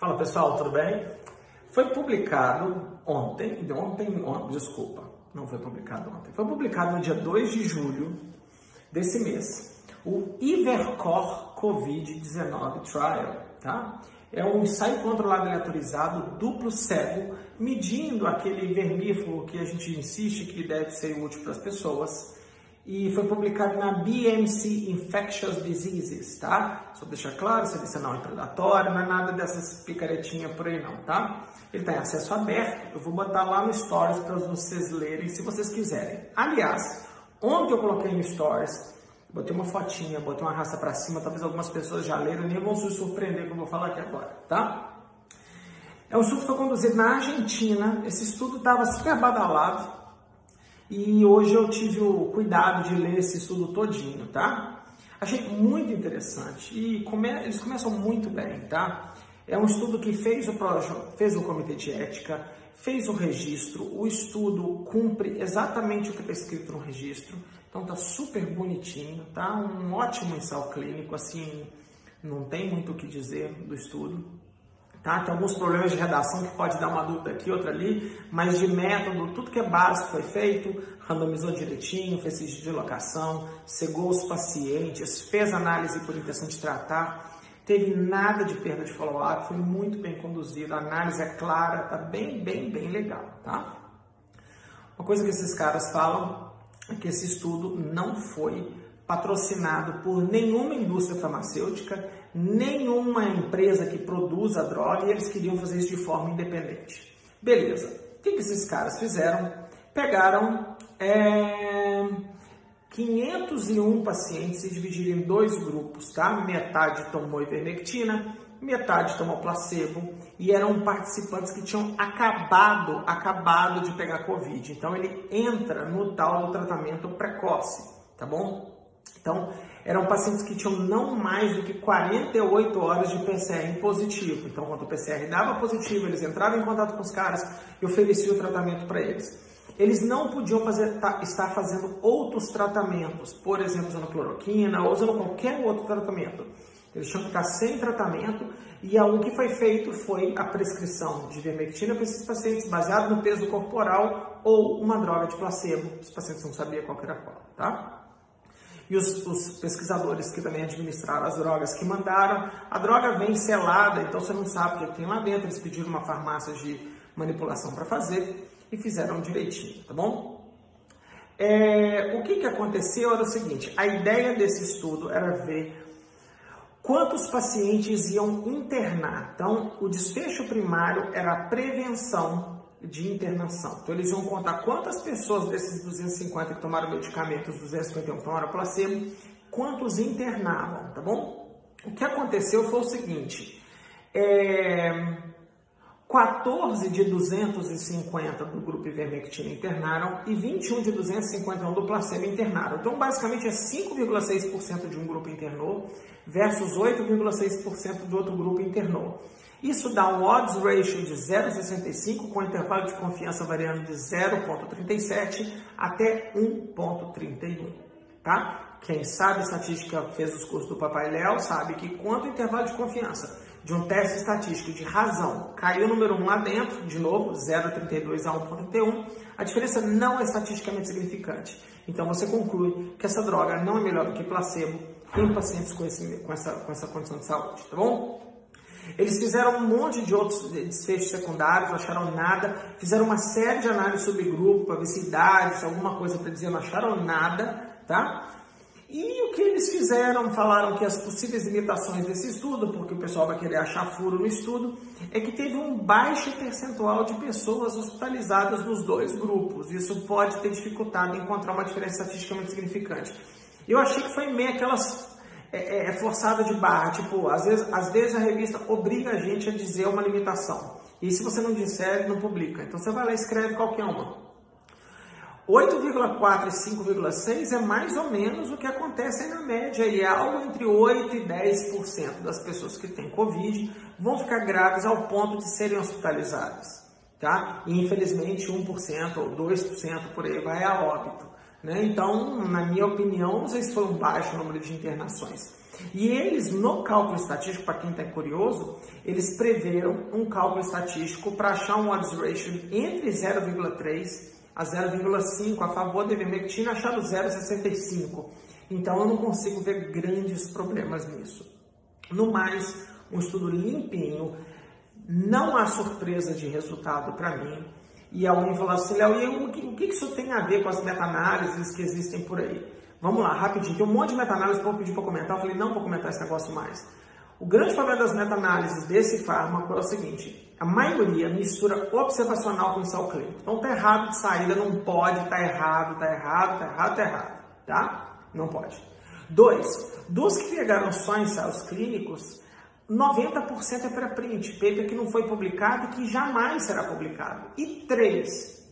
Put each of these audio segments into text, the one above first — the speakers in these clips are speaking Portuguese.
Fala pessoal, tudo bem? Foi publicado ontem, ontem, ontem, desculpa, não foi publicado ontem, foi publicado no dia 2 de julho desse mês, o Ivercor Covid-19 Trial, tá? É um ensaio controlado aleatorizado duplo cego, medindo aquele vermífugo que a gente insiste que deve ser útil para as pessoas, e foi publicado na BMC Infectious Diseases, tá? Só deixar claro, CDC não é não é nada dessas picaretinhas por aí não, tá? Ele está em acesso aberto, eu vou botar lá no Stories para vocês lerem se vocês quiserem. Aliás, ontem eu coloquei no Stories, botei uma fotinha, botei uma raça para cima, talvez algumas pessoas já leram nem vão se surpreender com eu vou falar aqui agora, tá? É um estudo que foi conduzido na Argentina, esse estudo estava super badalado, e hoje eu tive o cuidado de ler esse estudo todinho, tá? Achei muito interessante e come... eles começam muito bem, tá? É um estudo que fez o, fez o comitê de ética, fez o registro, o estudo cumpre exatamente o que está escrito no registro, então tá super bonitinho, tá? Um ótimo ensaio clínico, assim, não tem muito o que dizer do estudo. Tá? Tem alguns problemas de redação que pode dar uma dúvida aqui, outra ali, mas de método, tudo que é básico foi feito, randomizou direitinho, fez de locação, cegou os pacientes, fez análise por intenção de tratar, teve nada de perda de follow-up, foi muito bem conduzido, a análise é clara, tá bem, bem, bem legal, tá? Uma coisa que esses caras falam é que esse estudo não foi patrocinado por nenhuma indústria farmacêutica, nenhuma empresa que produz a droga e eles queriam fazer isso de forma independente. Beleza. O que, que esses caras fizeram? Pegaram é, 501 pacientes e dividiram em dois grupos, tá? Metade tomou ivermectina, metade tomou placebo e eram participantes que tinham acabado, acabado de pegar Covid. Então ele entra no tal do tratamento precoce, tá bom? Então, eram pacientes que tinham não mais do que 48 horas de PCR positivo. Então, quando o PCR dava positivo, eles entravam em contato com os caras e ofereciam o tratamento para eles. Eles não podiam fazer, tá, estar fazendo outros tratamentos, por exemplo, usando cloroquina ou usando qualquer outro tratamento. Eles tinham que ficar sem tratamento e o que foi feito foi a prescrição de vermectina para esses pacientes baseado no peso corporal ou uma droga de placebo. Os pacientes não sabiam qual era qual, tá? E os, os, pesquisadores que também administraram as drogas que mandaram. A droga vem selada, então você não sabe o que tem lá dentro. Eles pediram uma farmácia de manipulação para fazer e fizeram direitinho, tá bom? É, o que, que aconteceu era o seguinte: a ideia desse estudo era ver quantos pacientes iam internar. Então, o desfecho primário era a prevenção de internação. Então eles vão contar quantas pessoas desses 250 que tomaram medicamento, os 251 que tomaram placebo, quantos internavam, tá bom? O que aconteceu foi o seguinte, é, 14 de 250 do grupo ivermectina internaram e 21 de 251 do placebo internaram. Então, basicamente, é 5,6% de um grupo internou versus 8,6% do outro grupo internou. Isso dá um odds ratio de 0,65 com intervalo de confiança variando de 0,37 até 1,31, tá? Quem sabe estatística, fez os cursos do Papai Léo, sabe que quanto intervalo de confiança de um teste estatístico de razão caiu o número 1 lá dentro, de novo, 0,32 a 1,31, a diferença não é estatisticamente significante. Então você conclui que essa droga não é melhor do que placebo em pacientes com, esse, com, essa, com essa condição de saúde, tá bom? Eles fizeram um monte de outros desfechos secundários, não acharam nada, fizeram uma série de análises sobre grupo, para ver se idade, se alguma coisa para dizer, não acharam nada, tá? E o que eles fizeram, falaram que as possíveis limitações desse estudo, porque o pessoal vai querer achar furo no estudo, é que teve um baixo percentual de pessoas hospitalizadas nos dois grupos. Isso pode ter dificultado encontrar uma diferença estatisticamente significante. Eu achei que foi meio aquelas é, é, é, forçada de barra. Tipo, às vezes, às vezes a revista obriga a gente a dizer uma limitação. E se você não disser, não publica. Então você vai lá e escreve qualquer uma. 8,4 e 5,6 é mais ou menos o que acontece na média, e é algo entre 8 e 10% das pessoas que têm Covid vão ficar graves ao ponto de serem hospitalizadas. Tá? E infelizmente 1% ou 2% por aí vai a óbito. Né? Então, na minha opinião, não sei se foi um baixo número de internações. E eles, no cálculo estatístico, para quem está curioso, eles preveram um cálculo estatístico para achar um odds ratio entre 0,3 a 0,5 a favor da ivermectina, achado 0,65. Então eu não consigo ver grandes problemas nisso. No mais, um estudo limpinho, não há surpresa de resultado para mim. E alguém falou assim, Léo, o que, o que isso tem a ver com as meta-análises que existem por aí? Vamos lá, rapidinho. Tem um monte de meta-análises que eu pedi para comentar. Eu falei, não vou comentar esse negócio mais. O grande problema das meta-análises desse fármaco é o seguinte: a maioria mistura observacional com ensaio clínico. Então tá errado de saída, não pode, tá errado, tá errado, tá errado, tá errado, tá? Não pode. Dois, dos que pegaram só ensaios clínicos, 90% é pré-print, paper que não foi publicado e que jamais será publicado. E três,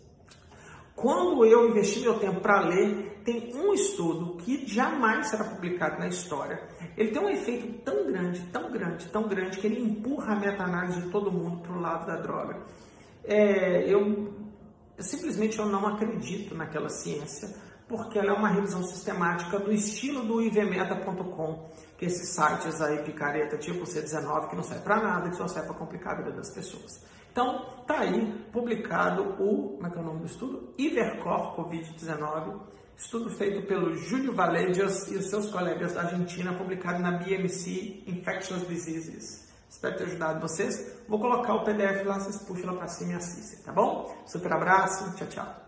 quando eu investi meu tempo para ler, tem um estudo que jamais será publicado na história. Ele tem um efeito tão grande, tão grande, tão grande, que ele empurra a meta-análise de todo mundo para o lado da droga. É, eu simplesmente eu não acredito naquela ciência porque ela é uma revisão sistemática do estilo do ivmeta.com, que esses sites aí picareta tipo C19 que não serve para nada, que só serve para complicar a vida das pessoas. Então, tá aí publicado o, como é que é o nome do estudo? Ivercor Covid-19, estudo feito pelo Júlio Valedias e os seus colegas da Argentina, publicado na BMC Infectious Diseases. Espero ter ajudado vocês. Vou colocar o PDF lá, vocês puxam lá para cima e assistem, tá bom? Super abraço, tchau, tchau.